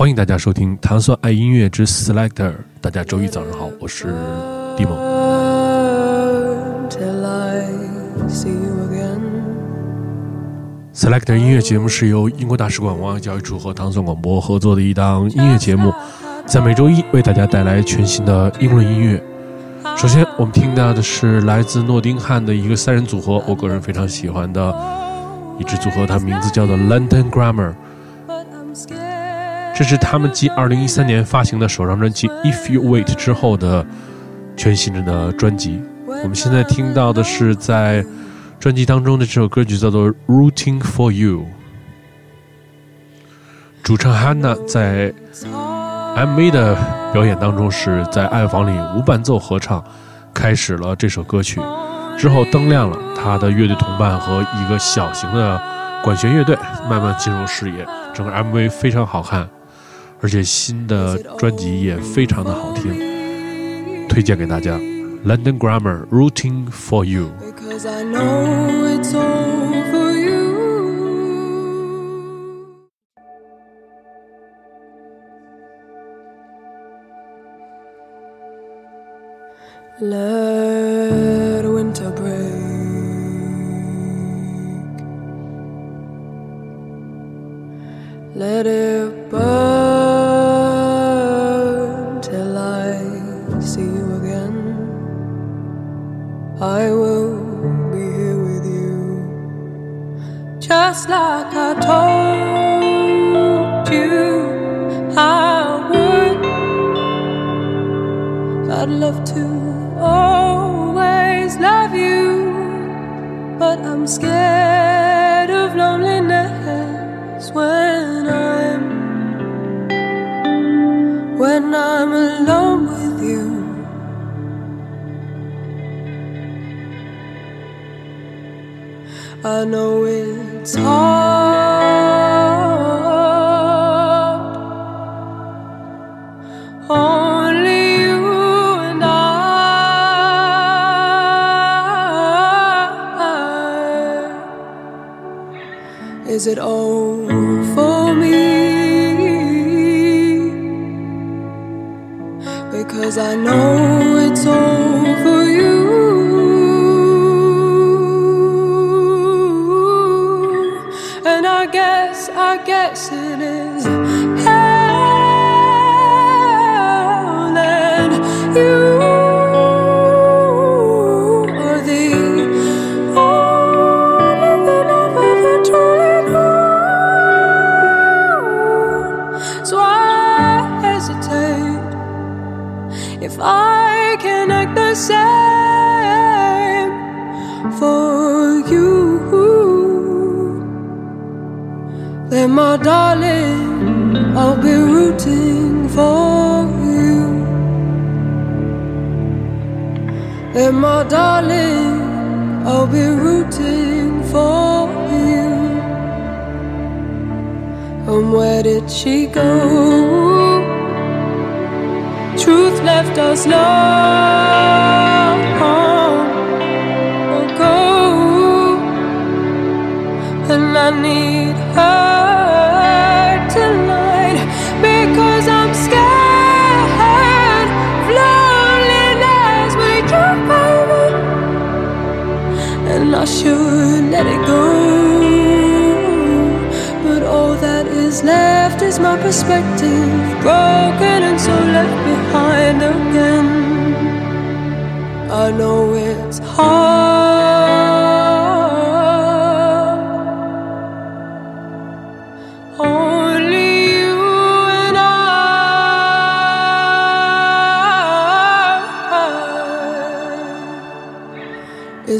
欢迎大家收听《糖蒜爱音乐之 Selector》。大家周一早上好，我是迪蒙。Selector 音乐节目是由英国大使馆文化教育处和糖蒜广播合作的一档音乐节目，在每周一为大家带来全新的英伦音乐。首先，我们听到的是来自诺丁汉的一个三人组合，我个人非常喜欢的一支组合，它名字叫做 London Grammar。这是他们继2013年发行的首张专辑《If You Wait》之后的全新的专辑。我们现在听到的是在专辑当中的这首歌曲，叫做《Rooting for You》。主唱 Hannah 在 MV 的表演当中是在暗房里无伴奏合唱，开始了这首歌曲。之后灯亮了，他的乐队同伴和一个小型的管弦乐队慢慢进入视野。整个 MV 非常好看。而且新的专辑也非常的好听，推荐给大家。London Grammar Rooting for You。Let winter break. Let it burn see you again. I will be here with you, just like I told you I would. I'd love to always love you, but I'm scared of loneliness when I'm when I'm I know it's hard. Only you and I. Is it all for me? Because I know I and I need her tonight because I'm scared of loneliness. Will you, baby? And I should let it go, but all that is left is my perspective, broken and so left behind again. I know it's hard.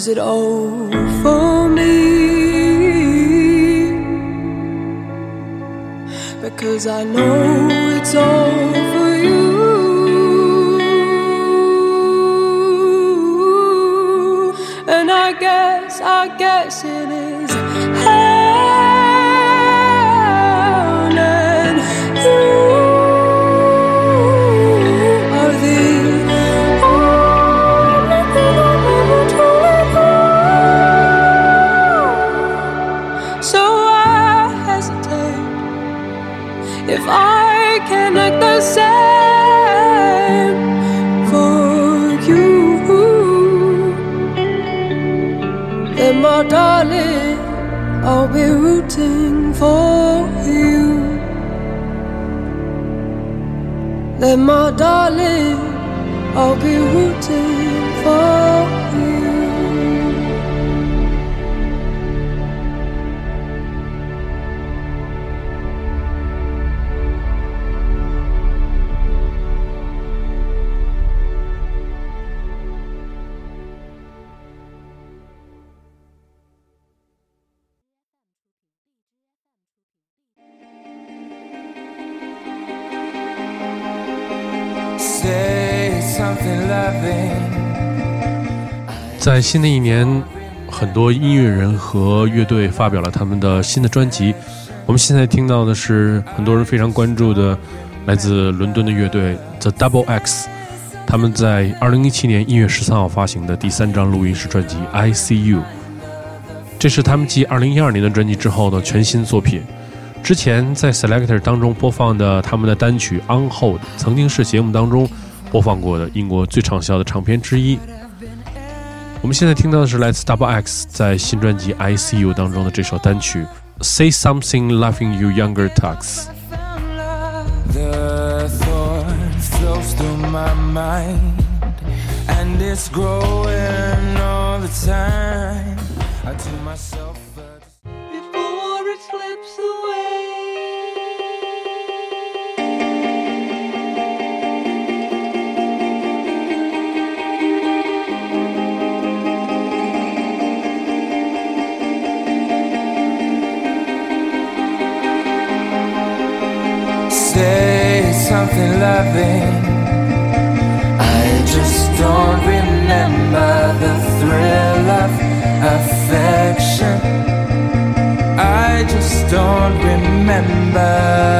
is it all for me? Because I know it's all for you. And I guess, I guess 在新的一年，很多音乐人和乐队发表了他们的新的专辑。我们现在听到的是很多人非常关注的，来自伦敦的乐队 The Double X，他们在2017年1月13号发行的第三张录音室专辑《I See You》，这是他们继2012年的专辑之后的全新作品。之前在 Selector 当中播放的他们的单曲《On Hold》，曾经是节目当中播放过的英国最畅销的唱片之一。我们现在听到的是来自 Double X 在新专辑《I See You》当中的这首单曲《Say Something Loving You Younger Tux It's growing all the time. I do myself something loving. I just don't remember the thrill of affection. I just don't remember.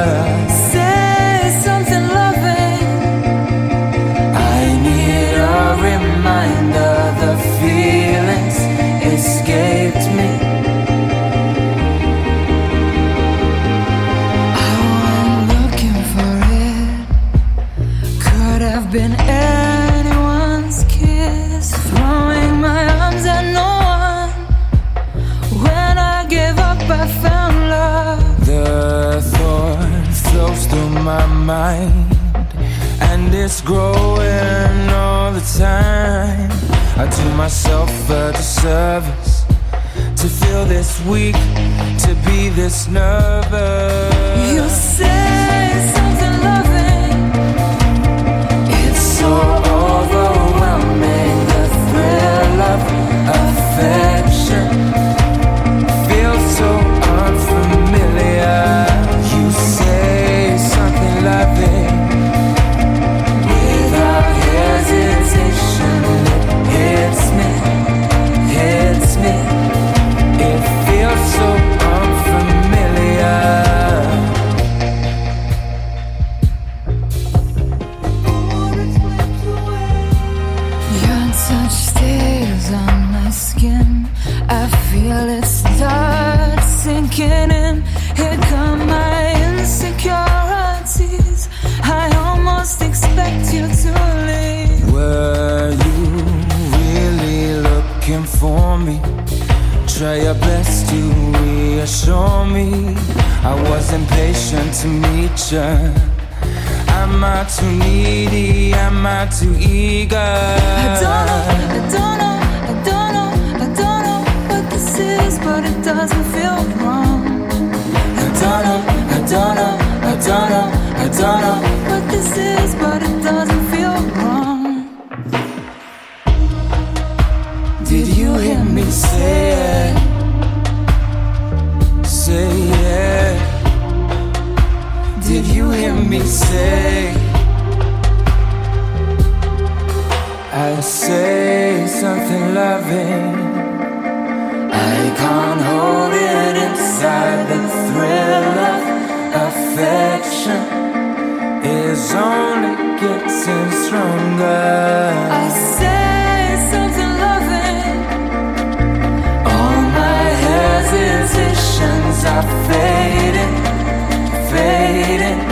Myself a disservice to feel this weak, to be this nervous. You say something loving. It's so reassure me. I was impatient to meet you. Am I too needy? Am I too eager? I don't know, I don't know, I don't know, I don't know what this is, but it doesn't feel wrong. I don't know, I don't know, I don't know, I don't know. what this is, but it doesn't feel wrong. Did you hear me? Say it. Me say I say something loving I can't hold it inside the thrill of affection is only getting stronger I say something loving. All my hesitations are fading, fading.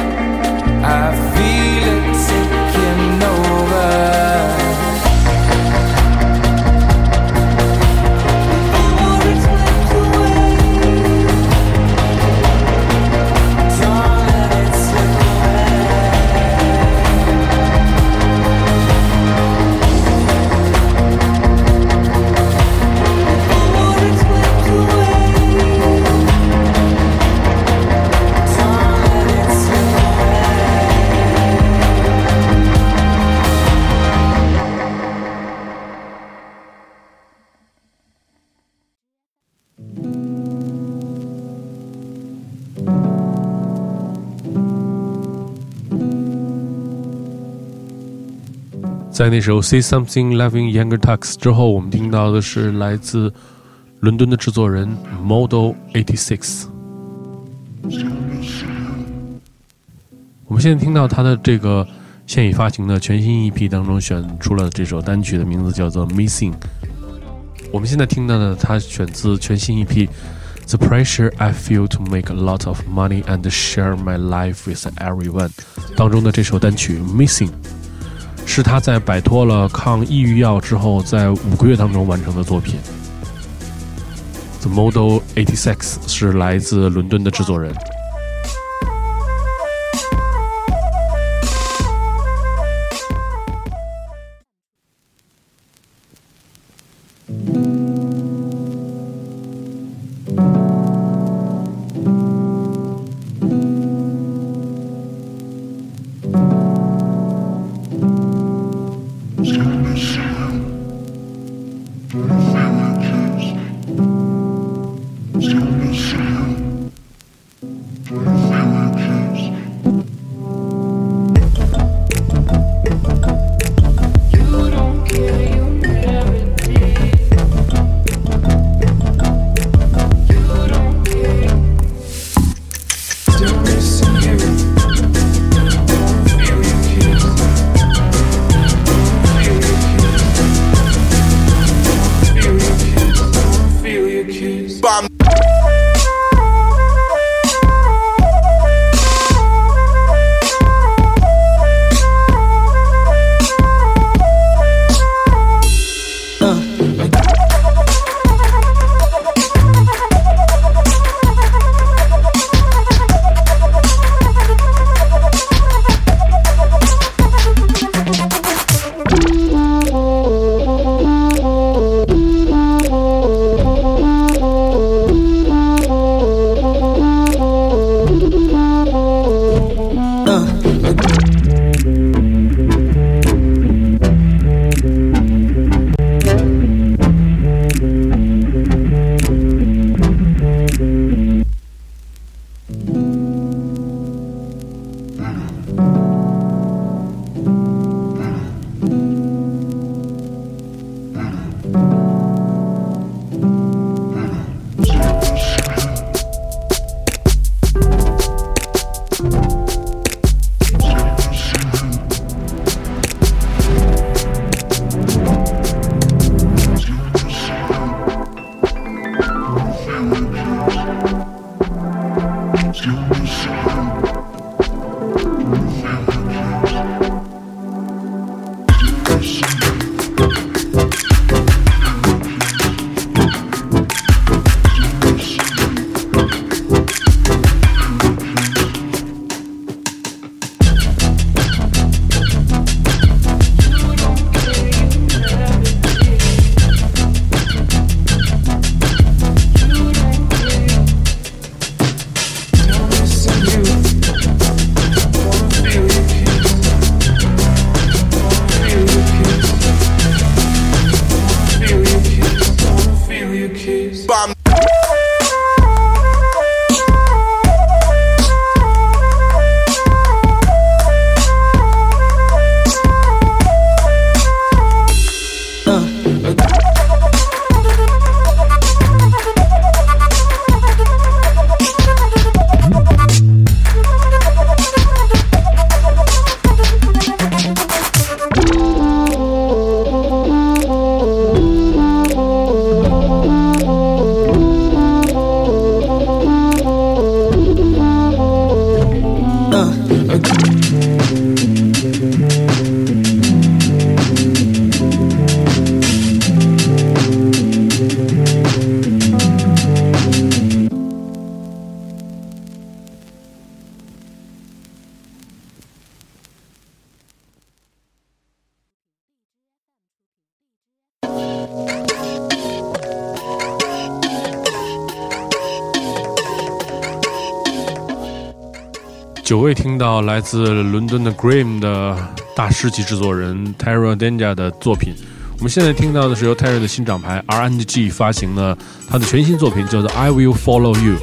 在那首《Say Something Loving Younger Tux》之后，我们听到的是来自伦敦的制作人 Model Eighty Six。我们现在听到他的这个现已发行的全新 EP 当中选出了这首单曲的名字叫做《Missing》。我们现在听到的，它选自全新 EP《The Pressure I Feel to Make a Lot of Money and Share My Life with Everyone》当中的这首单曲《Missing》。是他在摆脱了抗抑郁药之后，在五个月当中完成的作品。The Model Eighty Six 是来自伦敦的制作人。久未听到来自伦敦的 Graham 的大师级制作人 Terry Denja 的作品。我们现在听到的是由 Terry 的新厂牌 RNG 发行的他的全新作品，叫做《I Will Follow You》。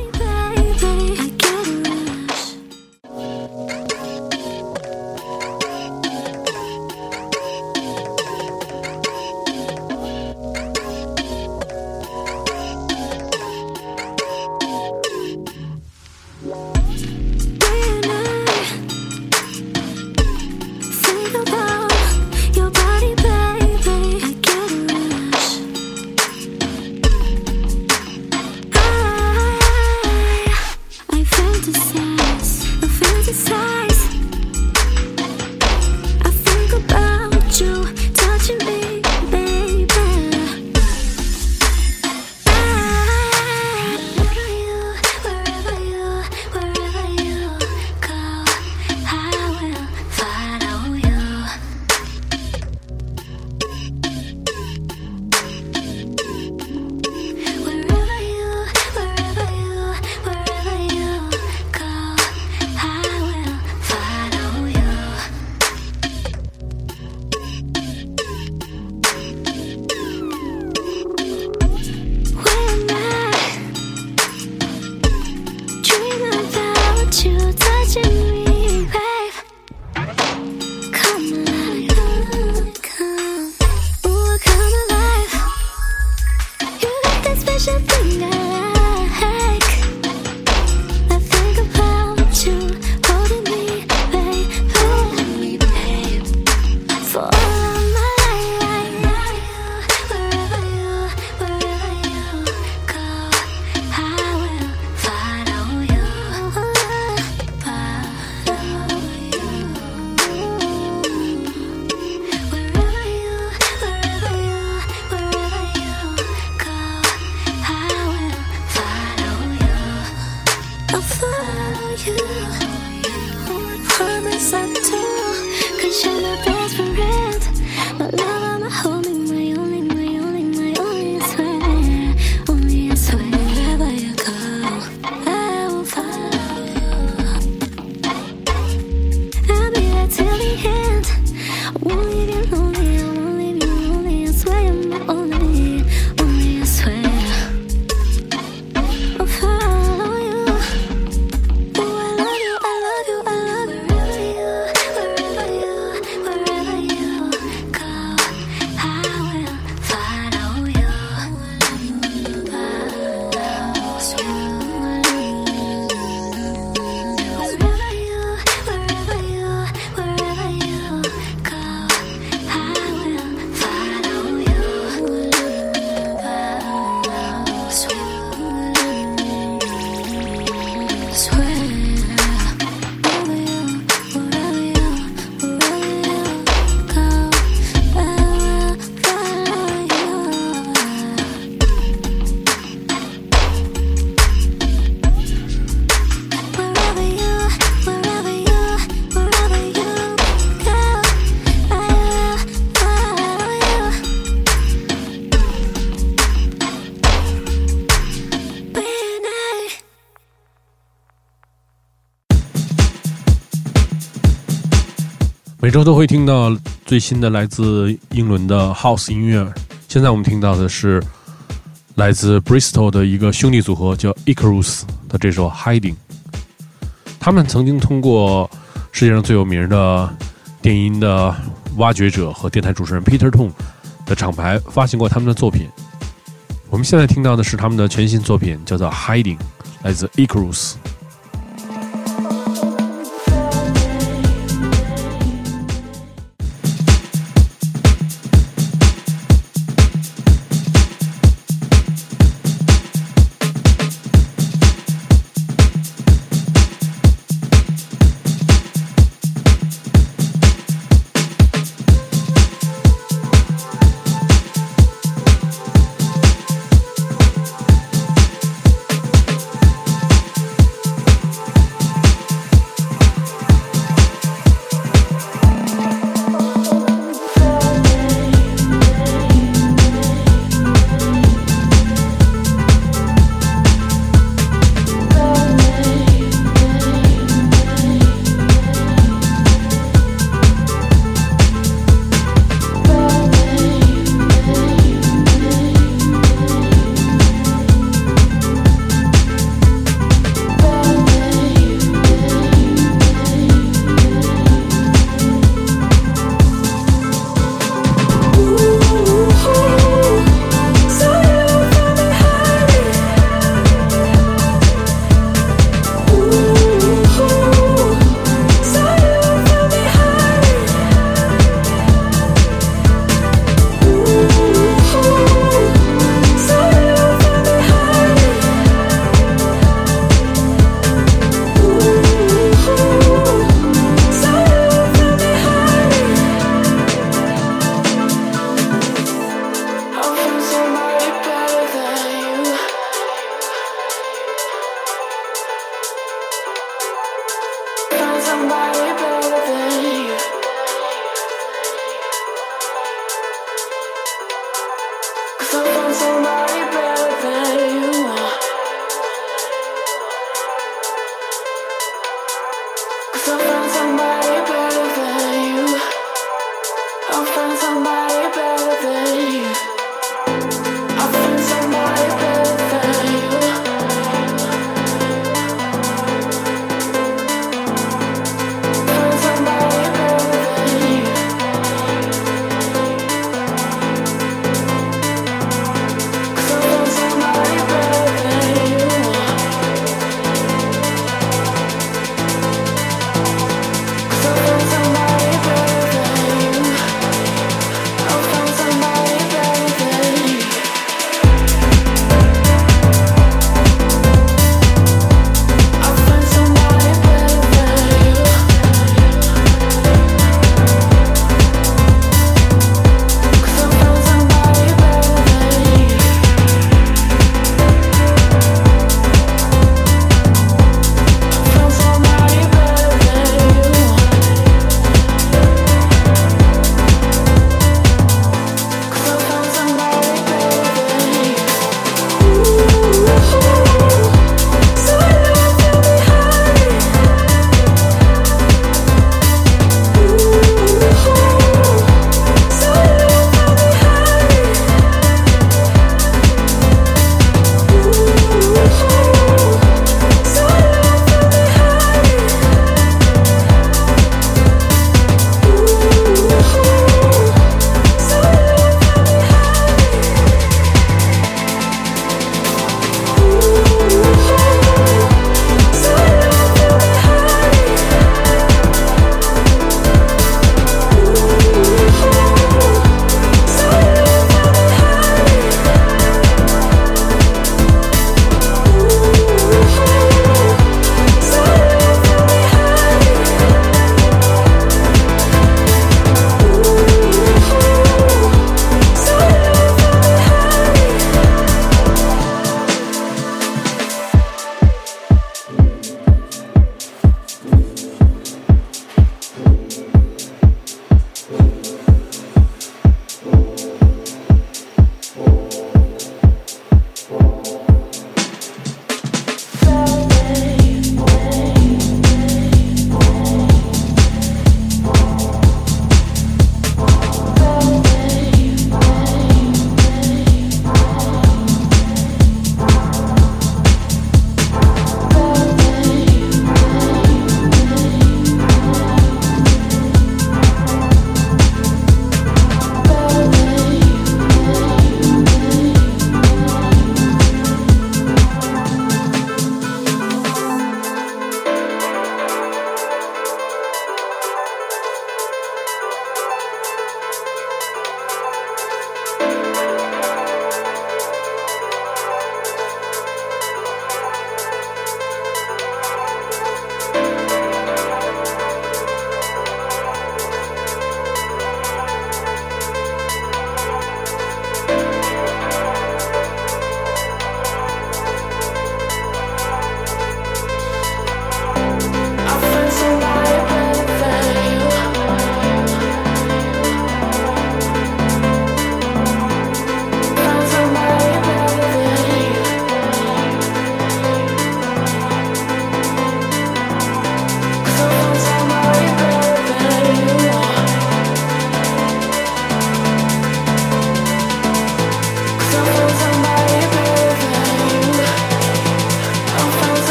周都会听到最新的来自英伦的 House 音乐。现在我们听到的是来自 Bristol 的一个兄弟组合，叫 Icarus 的这首《Hiding》。他们曾经通过世界上最有名的电音的挖掘者和电台主持人 Peter Tong 的厂牌发行过他们的作品。我们现在听到的是他们的全新作品，叫做《Hiding》，来自 Icarus。Somebody better than irrelevant.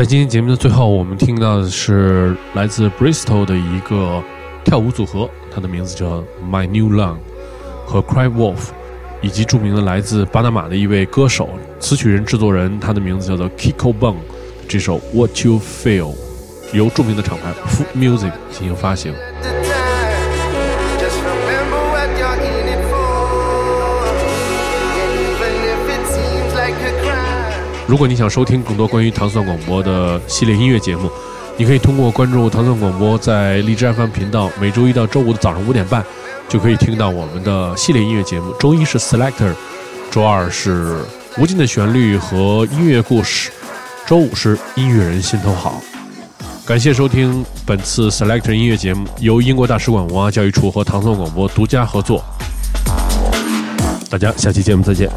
在今天节目的最后，我们听到的是来自 Bristol 的一个跳舞组合，它的名字叫 My New Long 和 Cry Wolf，以及著名的来自巴拿马的一位歌手、词曲人、制作人，他的名字叫做 Kiko Bong。这首 What You Feel 由著名的厂牌 Food Music 进行发行。如果你想收听更多关于糖蒜广播的系列音乐节目，你可以通过关注糖蒜广播在荔枝 FM 频道，每周一到周五的早上五点半，就可以听到我们的系列音乐节目。周一是 Selector，周二是无尽的旋律和音乐故事，周五是音乐人心头好。感谢收听本次 Selector 音乐节目，由英国大使馆文化教育处和糖蒜广播独家合作。大家下期节目再见。